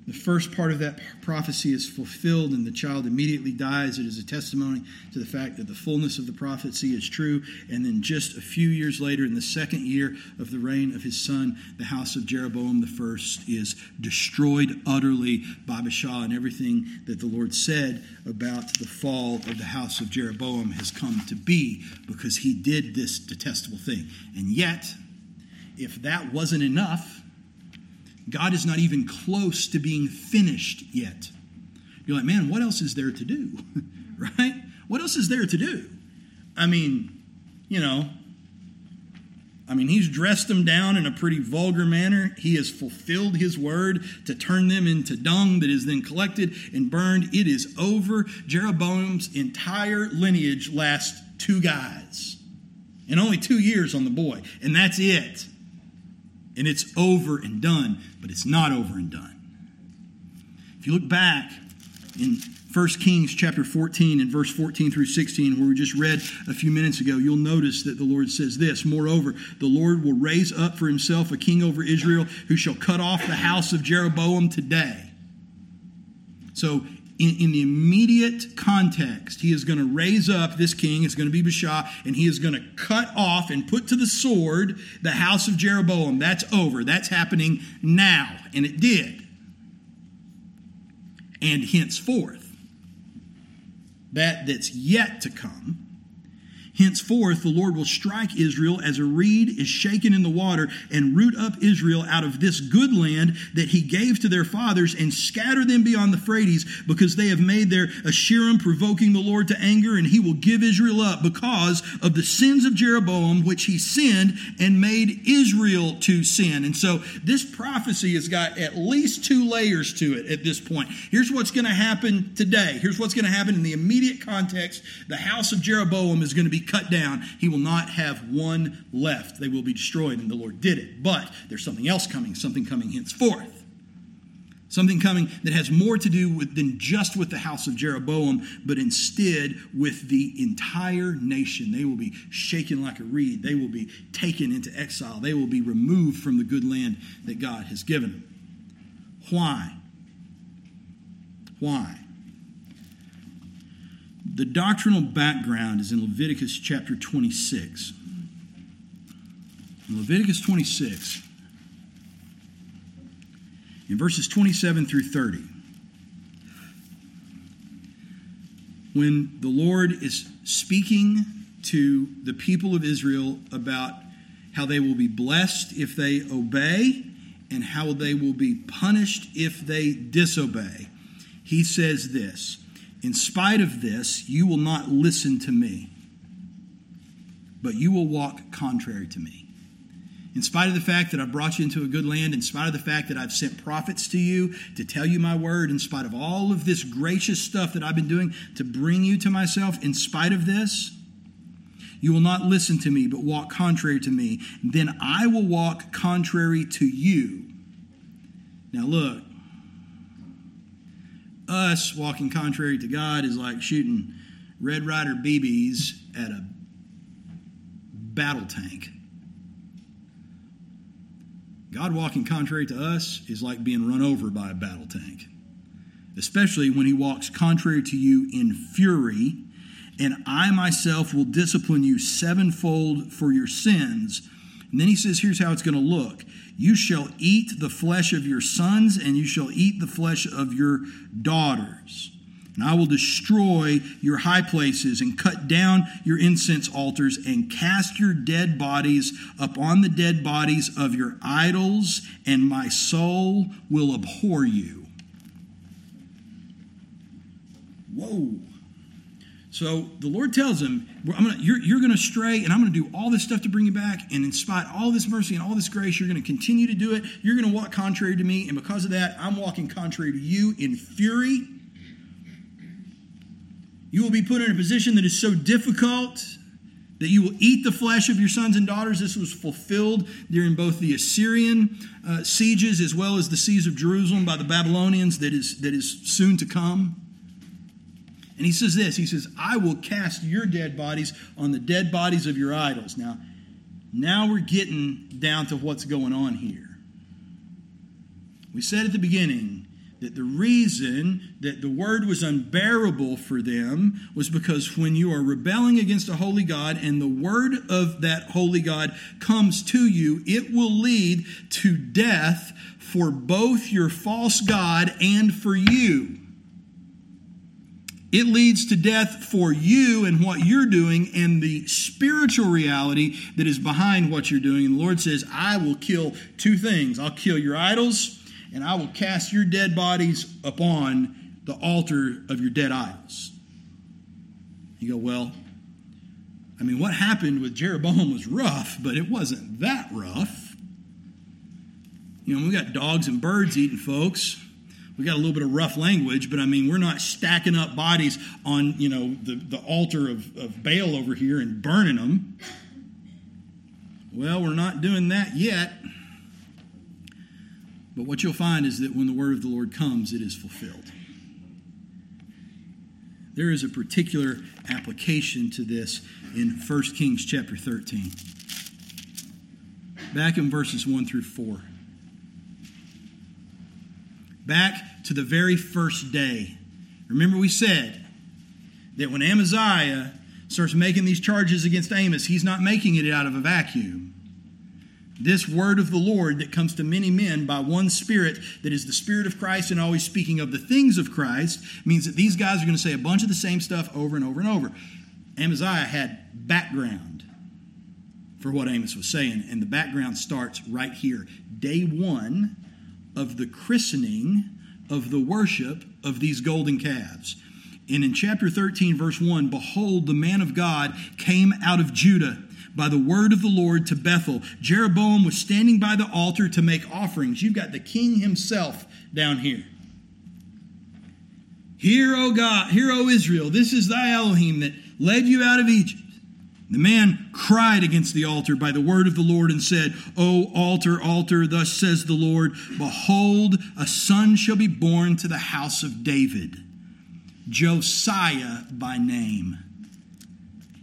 the first part of that prophecy is fulfilled, and the child immediately dies. It is a testimony to the fact that the fullness of the prophecy is true. And then, just a few years later, in the second year of the reign of his son, the house of Jeroboam the first is destroyed utterly by Baasha, and everything that the Lord said about the fall of the house of Jeroboam has come to be because he did this detestable thing. And yet, if that wasn't enough, God is not even close to being finished yet. You're like, man, what else is there to do? right? What else is there to do? I mean, you know, I mean, he's dressed them down in a pretty vulgar manner. He has fulfilled his word to turn them into dung that is then collected and burned. It is over. Jeroboam's entire lineage lasts two guys and only two years on the boy, and that's it and it's over and done, but it's not over and done. If you look back in 1 Kings chapter 14 and verse 14 through 16, where we just read a few minutes ago, you'll notice that the Lord says this Moreover, the Lord will raise up for himself a king over Israel who shall cut off the house of Jeroboam today. So in, in, the immediate context, he is going to raise up this king, it's going to be Baasha, and he is going to cut off and put to the sword the house of Jeroboam. That's over. That's happening now. And it did. And henceforth, that that's yet to come, Henceforth, the Lord will strike Israel as a reed is shaken in the water and root up Israel out of this good land that he gave to their fathers and scatter them beyond the Euphrates because they have made their Asherim provoking the Lord to anger and he will give Israel up because of the sins of Jeroboam which he sinned and made Israel to sin. And so this prophecy has got at least two layers to it at this point. Here's what's going to happen today. Here's what's going to happen in the immediate context. The house of Jeroboam is going to be cut down. He will not have one left. They will be destroyed, and the Lord did it. But there's something else coming, something coming henceforth. Something coming that has more to do with, than just with the house of Jeroboam, but instead with the entire nation. They will be shaken like a reed. They will be taken into exile. They will be removed from the good land that God has given them. Why? Why? The doctrinal background is in Leviticus chapter 26. In Leviticus 26, in verses 27 through 30. When the Lord is speaking to the people of Israel about how they will be blessed if they obey and how they will be punished if they disobey, he says this In spite of this, you will not listen to me, but you will walk contrary to me in spite of the fact that I've brought you into a good land, in spite of the fact that I've sent prophets to you to tell you my word, in spite of all of this gracious stuff that I've been doing to bring you to myself, in spite of this, you will not listen to me, but walk contrary to me. Then I will walk contrary to you. Now, look, us walking contrary to God is like shooting Red Ryder BBs at a battle tank. God walking contrary to us is like being run over by a battle tank, especially when he walks contrary to you in fury. And I myself will discipline you sevenfold for your sins. And then he says, here's how it's going to look You shall eat the flesh of your sons, and you shall eat the flesh of your daughters. And I will destroy your high places and cut down your incense altars and cast your dead bodies upon the dead bodies of your idols, and my soul will abhor you. Whoa. So the Lord tells him, gonna, You're, you're going to stray, and I'm going to do all this stuff to bring you back. And in spite all this mercy and all this grace, you're going to continue to do it. You're going to walk contrary to me. And because of that, I'm walking contrary to you in fury. You will be put in a position that is so difficult that you will eat the flesh of your sons and daughters. This was fulfilled during both the Assyrian uh, sieges as well as the siege of Jerusalem by the Babylonians that is, that is soon to come. And he says this He says, I will cast your dead bodies on the dead bodies of your idols. Now, now we're getting down to what's going on here. We said at the beginning that the reason that the word was unbearable for them was because when you are rebelling against a holy God and the word of that holy God comes to you, it will lead to death for both your false God and for you. It leads to death for you and what you're doing and the spiritual reality that is behind what you're doing. And the Lord says, I will kill two things I'll kill your idols and I will cast your dead bodies upon the altar of your dead idols. You go, well, I mean, what happened with Jeroboam was rough, but it wasn't that rough. You know, we got dogs and birds eating folks. We got a little bit of rough language, but I mean, we're not stacking up bodies on, you know, the, the altar of, of Baal over here and burning them. Well, we're not doing that yet. But what you'll find is that when the word of the Lord comes, it is fulfilled. There is a particular application to this in 1 Kings chapter 13. Back in verses 1 through 4. Back to the very first day. Remember, we said that when Amaziah starts making these charges against Amos, he's not making it out of a vacuum. This word of the Lord that comes to many men by one Spirit, that is the Spirit of Christ and always speaking of the things of Christ, means that these guys are going to say a bunch of the same stuff over and over and over. Amaziah had background for what Amos was saying, and the background starts right here. Day one of the christening of the worship of these golden calves. And in chapter 13, verse 1, behold, the man of God came out of Judah by the word of the Lord to Bethel. Jeroboam was standing by the altar to make offerings. You've got the king himself down here. Hear, O God, hear, O Israel, this is thy Elohim that led you out of Egypt. The man cried against the altar by the word of the Lord and said, O altar, altar, thus says the Lord, Behold, a son shall be born to the house of David, Josiah by name.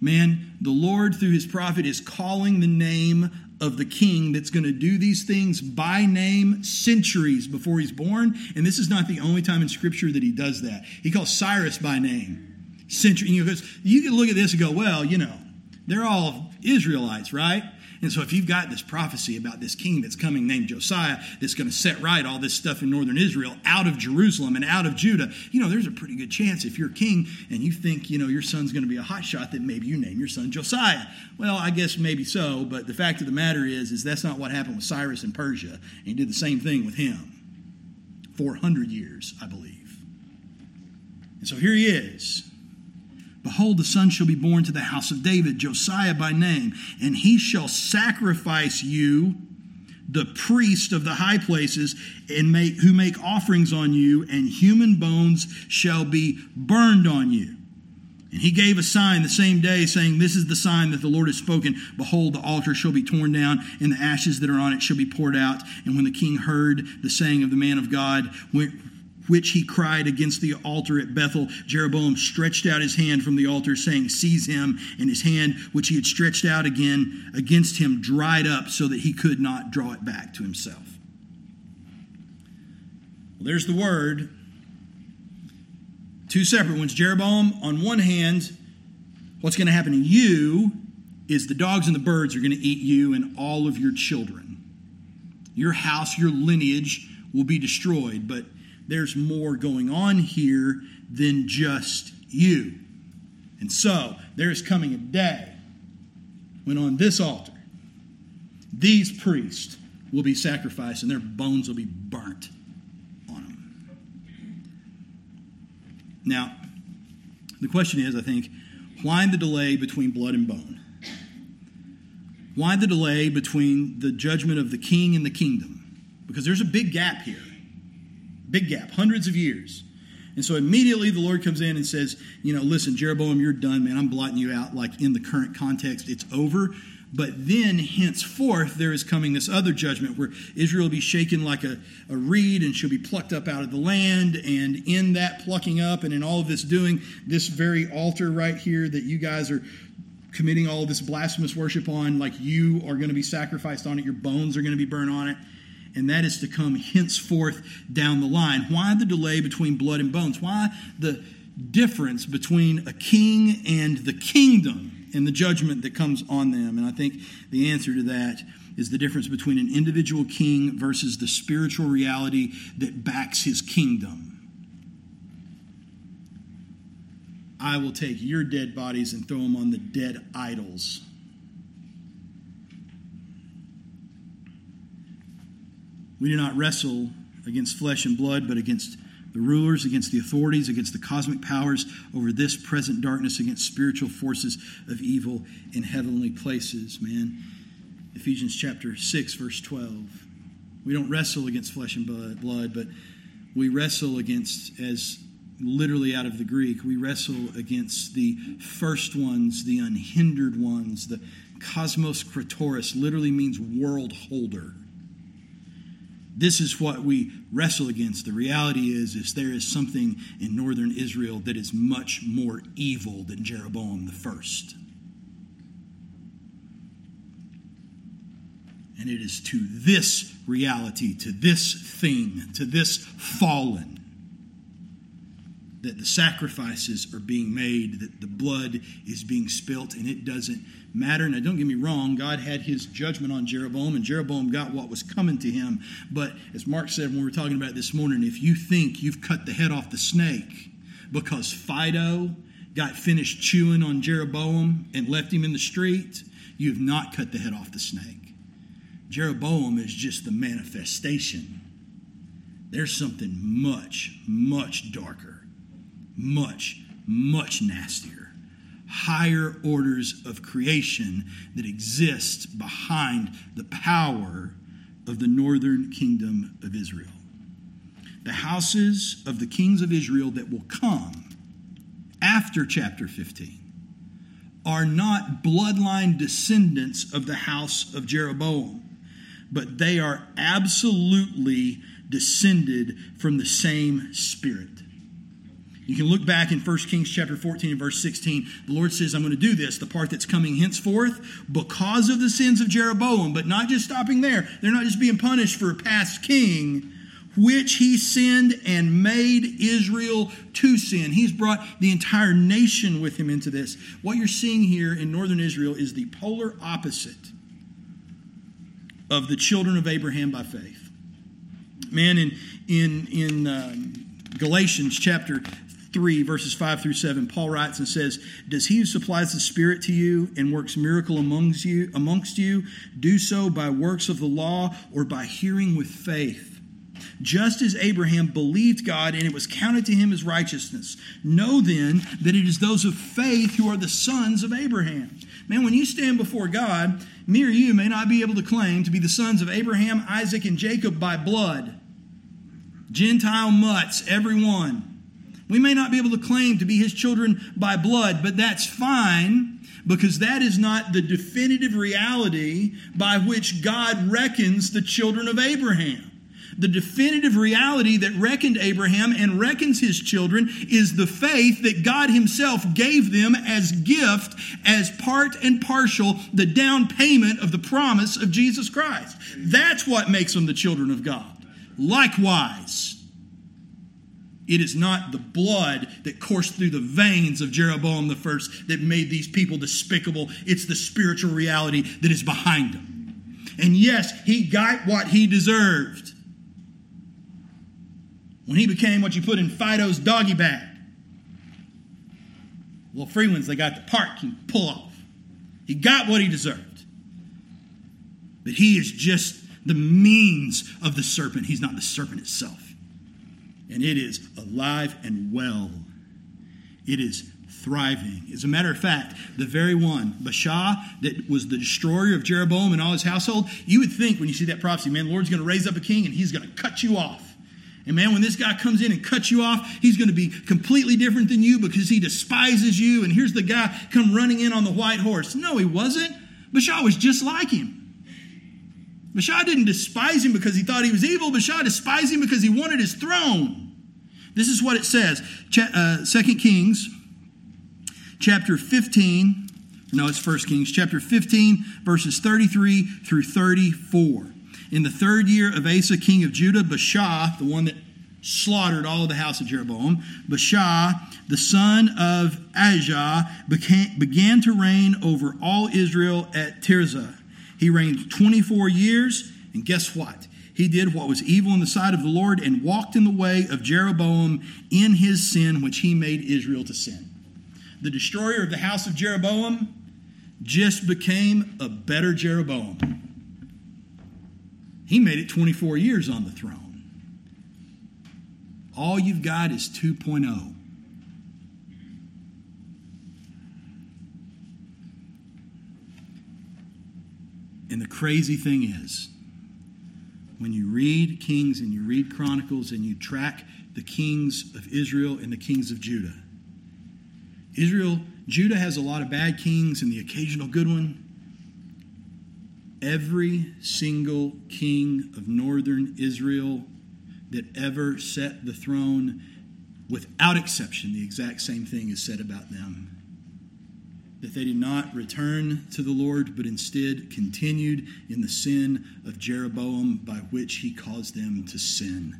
Man, the Lord through his prophet is calling the name of the king that's going to do these things by name centuries before he's born. And this is not the only time in Scripture that he does that. He calls Cyrus by name. Century, you, know, you can look at this and go, well, you know, they're all Israelites, right? And so, if you've got this prophecy about this king that's coming named Josiah that's going to set right all this stuff in northern Israel out of Jerusalem and out of Judah, you know, there's a pretty good chance if you're king and you think, you know, your son's going to be a hotshot that maybe you name your son Josiah. Well, I guess maybe so, but the fact of the matter is, is that's not what happened with Cyrus in Persia. And he did the same thing with him. 400 years, I believe. And so here he is Behold, the son shall be born to the house of David, Josiah by name, and he shall sacrifice you, the priest of the high places, and make, who make offerings on you, and human bones shall be burned on you. And he gave a sign the same day, saying, This is the sign that the Lord has spoken. Behold, the altar shall be torn down, and the ashes that are on it shall be poured out. And when the king heard the saying of the man of God, which he cried against the altar at Bethel, Jeroboam stretched out his hand from the altar, saying, Seize him. And his hand, which he had stretched out again against him, dried up so that he could not draw it back to himself. Well, there's the word. Two separate ones. Jeroboam, on one hand, what's going to happen to you is the dogs and the birds are going to eat you and all of your children. Your house, your lineage will be destroyed, but there's more going on here than just you. And so, there's coming a day when on this altar, these priests will be sacrificed and their bones will be burnt on them. Now, the question is, I think, why the delay between blood and bone? Why the delay between the judgment of the king and the kingdom? Because there's a big gap here. Big gap, hundreds of years. And so immediately the Lord comes in and says, You know, listen, Jeroboam, you're done, man. I'm blotting you out. Like in the current context, it's over. But then, henceforth, there is coming this other judgment where Israel will be shaken like a, a reed and she'll be plucked up out of the land. And in that plucking up and in all of this doing, this very altar right here that you guys are committing all this blasphemous worship on, like you are going to be sacrificed on it, your bones are going to be burned on it and that is to come henceforth down the line. Why the delay between blood and bones? Why the difference between a king and the kingdom and the judgment that comes on them? And I think the answer to that is the difference between an individual king versus the spiritual reality that backs his kingdom. I will take your dead bodies and throw them on the dead idols We do not wrestle against flesh and blood, but against the rulers, against the authorities, against the cosmic powers over this present darkness, against spiritual forces of evil in heavenly places, man. Ephesians chapter 6, verse 12. We don't wrestle against flesh and blood, but we wrestle against, as literally out of the Greek, we wrestle against the first ones, the unhindered ones. The cosmos kratorus literally means world holder this is what we wrestle against. The reality is, is there is something in northern Israel that is much more evil than Jeroboam the first. And it is to this reality, to this thing, to this fallen, that the sacrifices are being made, that the blood is being spilt, and it doesn't matter. Now, don't get me wrong, God had his judgment on Jeroboam, and Jeroboam got what was coming to him. But as Mark said when we were talking about this morning, if you think you've cut the head off the snake because Fido got finished chewing on Jeroboam and left him in the street, you have not cut the head off the snake. Jeroboam is just the manifestation. There's something much, much darker, much, much nastier, higher orders of creation that exist behind the power of the northern kingdom of Israel. The houses of the kings of Israel that will come after chapter 15 are not bloodline descendants of the house of Jeroboam, but they are absolutely descended from the same spirit. You can look back in 1 Kings chapter 14 and verse 16. The Lord says, I'm going to do this, the part that's coming henceforth, because of the sins of Jeroboam, but not just stopping there. They're not just being punished for a past king, which he sinned and made Israel to sin. He's brought the entire nation with him into this. What you're seeing here in northern Israel is the polar opposite of the children of Abraham by faith. Man, in, in, in um, Galatians chapter 3, verses 5 through 7, Paul writes and says, Does he who supplies the Spirit to you and works miracle amongst you, amongst you do so by works of the law or by hearing with faith? Just as Abraham believed God and it was counted to him as righteousness. Know then that it is those of faith who are the sons of Abraham. Man, when you stand before God, me or you may not be able to claim to be the sons of Abraham, Isaac, and Jacob by blood. Gentile mutts, every one. We may not be able to claim to be his children by blood, but that's fine because that is not the definitive reality by which God reckons the children of Abraham. The definitive reality that reckoned Abraham and reckons his children is the faith that God himself gave them as gift, as part and partial, the down payment of the promise of Jesus Christ. That's what makes them the children of God. Likewise, it is not the blood that coursed through the veins of Jeroboam the first that made these people despicable. It's the spiritual reality that is behind them. And yes, he got what he deserved when he became what you put in Fido's doggy bag. Little free ones they got the park and pull off. He got what he deserved. But he is just the means of the serpent. He's not the serpent itself and it is alive and well. It is thriving. As a matter of fact, the very one, Baasha, that was the destroyer of Jeroboam and all his household, you would think when you see that prophecy, man, the Lord's going to raise up a king and he's going to cut you off. And man, when this guy comes in and cuts you off, he's going to be completely different than you because he despises you. And here's the guy come running in on the white horse. No, he wasn't. Baasha was just like him. Baasha didn't despise him because he thought he was evil. Baasha despised him because he wanted his throne. This is what it says. Uh, 2 Kings chapter 15. No, it's 1 Kings chapter 15, verses 33 through 34. In the third year of Asa, king of Judah, Baasha, the one that slaughtered all of the house of Jeroboam, Baasha, the son of Ahijah, began to reign over all Israel at Tirzah. He reigned 24 years, and guess what? he did what was evil in the sight of the Lord and walked in the way of Jeroboam in his sin, which he made Israel to sin. The destroyer of the house of Jeroboam just became a better Jeroboam. He made it 24 years on the throne. All you've got is 2.0. the crazy thing is, when you read Kings and you read Chronicles and you track the kings of Israel and the kings of Judah. Israel, Judah has a lot of bad kings and the occasional good one. Every single king of northern Israel that ever set the throne, without exception, the exact same thing is said about them that they did not return to the Lord, but instead continued in the sin of Jeroboam by which he caused them to sin.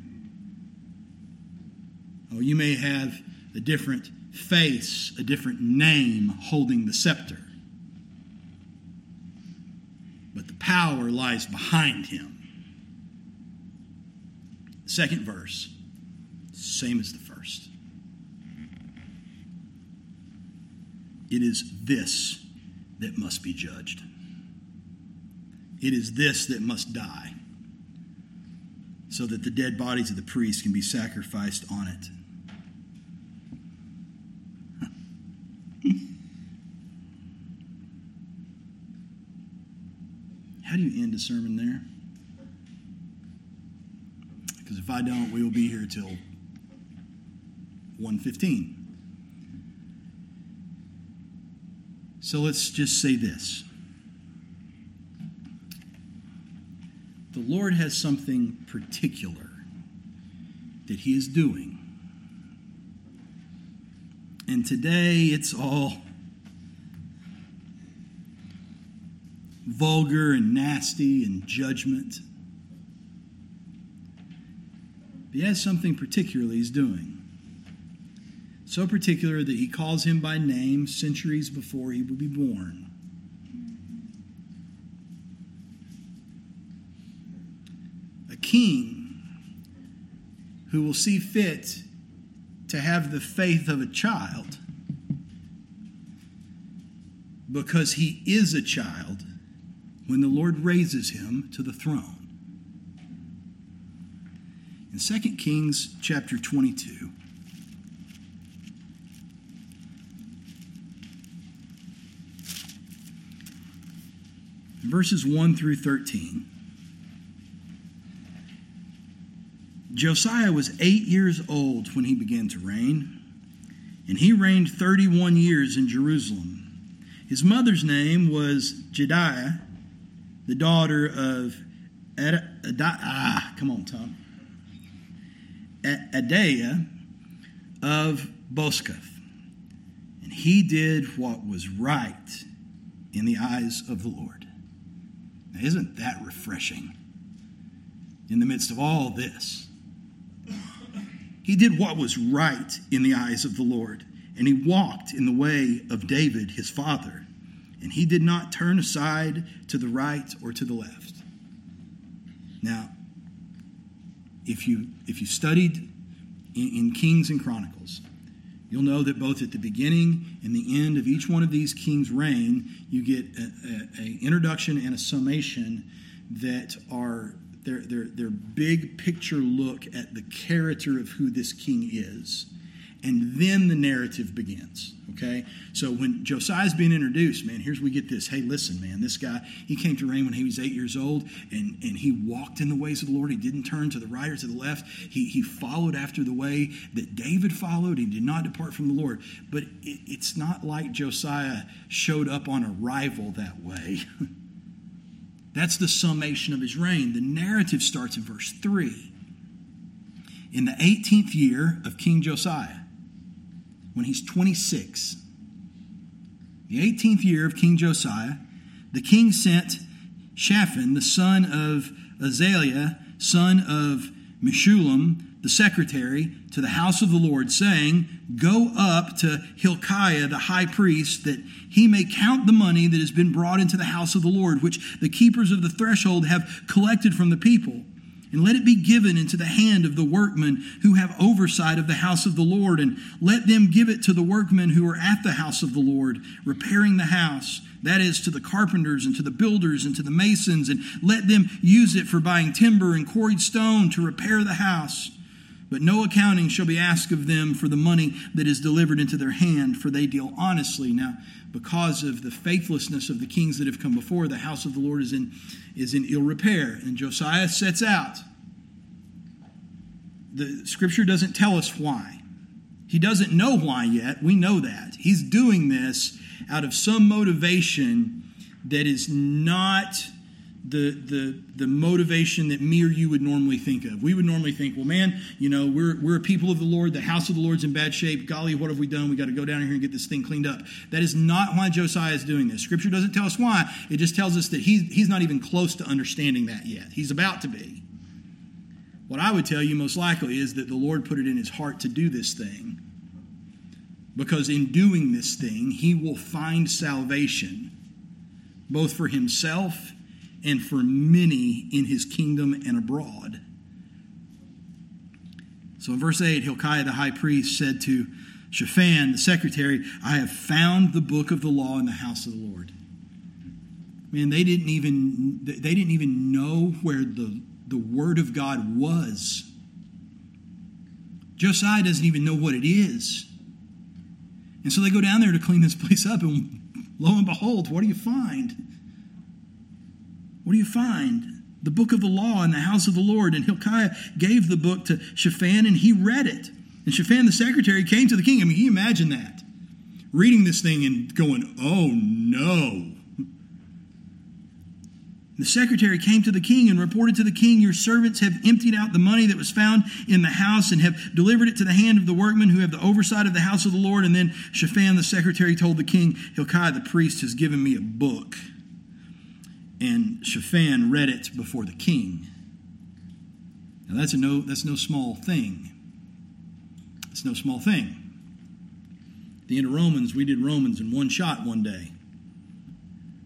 Oh, you may have a different face, a different name holding the scepter, but the power lies behind him. Second verse, same as the first. It is this that must be judged. It is this that must die, so that the dead bodies of the priests can be sacrificed on it. How do you end a sermon there? Because if I don't, we will be here till 115. So let's just say this. The Lord has something particular that He is doing. And today it's all vulgar and nasty and judgment. But he has something particular he's doing. So particular that he calls him by name centuries before he would be born. A king who will see fit to have the faith of a child because he is a child when the Lord raises him to the throne. In 2 Kings chapter 22, verses 1 through 13. Josiah was eight years old when he began to reign, and he reigned 31 years in Jerusalem. His mother's name was Jediah, the daughter of Ad, Ad, ah, come on, Tom. Adaiah of Boscath. And he did what was right in the eyes of the Lord. Now, isn't that refreshing? In the midst of all this, he did what was right in the eyes of the Lord, and he walked in the way of David, his father and he did not turn aside to the right or to the left. Now, if you if you studied in, in Kings and Chronicles, you'll know that both at the beginning and the end of each one of these kings' reign, you get an introduction and a summation that are their, their, their big picture look at the character of who this king is and then the narrative begins. Okay? So when Josiah's being introduced, man, here's we get this. Hey, listen, man, this guy, he came to reign when he was eight years old, and, and he walked in the ways of the Lord. He didn't turn to the right or to the left. He, he followed after the way that David followed. He did not depart from the Lord. But it, it's not like Josiah showed up on arrival that way. That's the summation of his reign. The narrative starts in verse 3. In the 18th year of King Josiah, when he's 26. The 18th year of King Josiah, the king sent Shaphan, the son of Azaliah, son of Meshullam, the secretary, to the house of the Lord, saying, Go up to Hilkiah the high priest, that he may count the money that has been brought into the house of the Lord, which the keepers of the threshold have collected from the people and let it be given into the hand of the workmen who have oversight of the house of the Lord, and let them give it to the workmen who are at the house of the Lord, repairing the house. That is, to the carpenters and to the builders and to the masons, and let them use it for buying timber and quarried stone to repair the house. But no accounting shall be asked of them for the money that is delivered into their hand, for they deal honestly. Now, because of the faithlessness of the kings that have come before, the house of the Lord is in, is in ill repair. And Josiah sets out. The scripture doesn't tell us why. He doesn't know why yet. We know that. He's doing this out of some motivation that is not the, the, the motivation that me or you would normally think of. We would normally think, well, man, you know, we're, we're a people of the Lord. The house of the Lord's in bad shape. Golly, what have we done? We got to go down here and get this thing cleaned up. That is not why Josiah is doing this. Scripture doesn't tell us why. It just tells us that he's, he's not even close to understanding that yet. He's about to be. What I would tell you most likely is that the Lord put it in his heart to do this thing. Because in doing this thing, he will find salvation, both for himself and for many in his kingdom and abroad. So in verse 8, Hilkiah the high priest said to Shaphan, the secretary, I have found the book of the law in the house of the Lord. Man, they didn't even they didn't even know where the, the word of God was. Josiah doesn't even know what it is. And so they go down there to clean this place up, and lo and behold, what do you find? What do you find? The book of the law in the house of the Lord. And Hilkiah gave the book to Shaphan, and he read it. And Shaphan, the secretary, came to the king. I mean, you imagine that? Reading this thing and going, oh no. The secretary came to the king and reported to the king, Your servants have emptied out the money that was found in the house and have delivered it to the hand of the workmen who have the oversight of the house of the Lord. And then Shaphan the secretary told the king, Hilkiah the priest has given me a book. And Shaphan read it before the king. Now that's, no, that's no small thing. It's no small thing. At the end of Romans, we did Romans in one shot one day.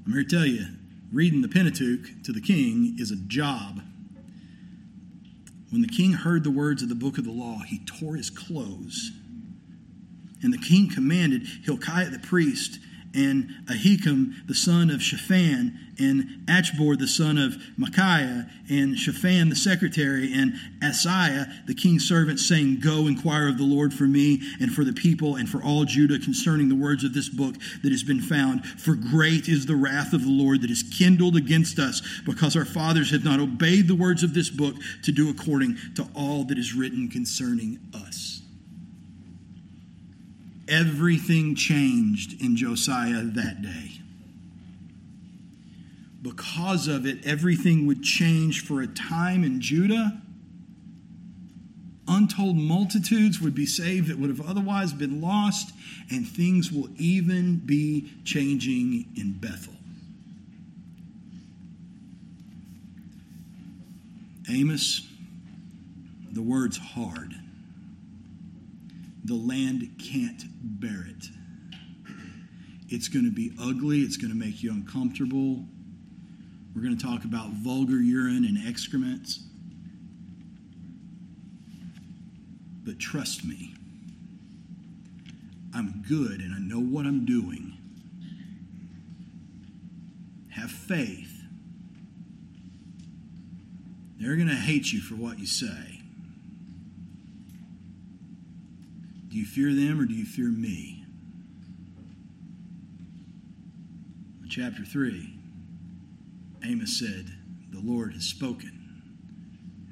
I'm here to tell you, reading the Pentateuch to the king is a job. When the king heard the words of the book of the law, he tore his clothes. And the king commanded Hilkiah the priest and Ahikam the son of Shaphan, and Achbor the son of Micaiah, and Shaphan the secretary, and Asaiah the king's servant, saying, Go inquire of the Lord for me and for the people and for all Judah concerning the words of this book that has been found. For great is the wrath of the Lord that is kindled against us, because our fathers have not obeyed the words of this book to do according to all that is written concerning us everything changed in Josiah that day. Because of it, everything would change for a time in Judah. Untold multitudes would be saved that would have otherwise been lost, and things will even be changing in Bethel. Amos, the word's hard the land can't bear it. It's going to be ugly, it's going to make you uncomfortable. We're going to talk about vulgar urine and excrements. But trust me, I'm good and I know what I'm doing. Have faith. They're going to hate you for what you say. Do you fear them or do you fear me? Chapter 3, Amos said, The Lord has spoken.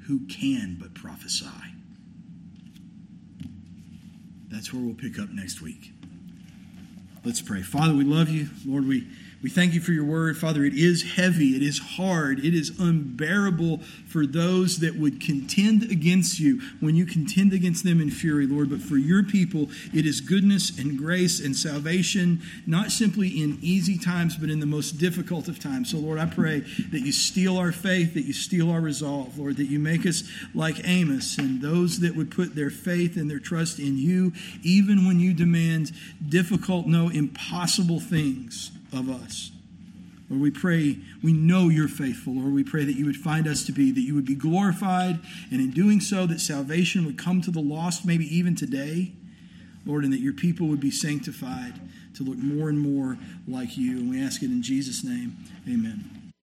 Who can but prophesy? That's where we'll pick up next week. Let's pray. Father, we love you. Lord, we we thank you for your word. Father, it is heavy, it is hard, it is unbearable for those that would contend against you when you contend against them in fury, Lord. But for your people, it is goodness and grace and salvation, not simply in easy times, but in the most difficult of times. So, Lord, I pray that you steel our faith, that you steel our resolve, Lord, that you make us like Amos and those that would put their faith and their trust in you, even when you demand difficult, no, impossible things of us. Lord, we pray, we know you're faithful. Lord, we pray that you would find us to be, that you would be glorified, and in doing so, that salvation would come to the lost, maybe even today. Lord, and that your people would be sanctified to look more and more like you. And we ask it in Jesus' name. Amen.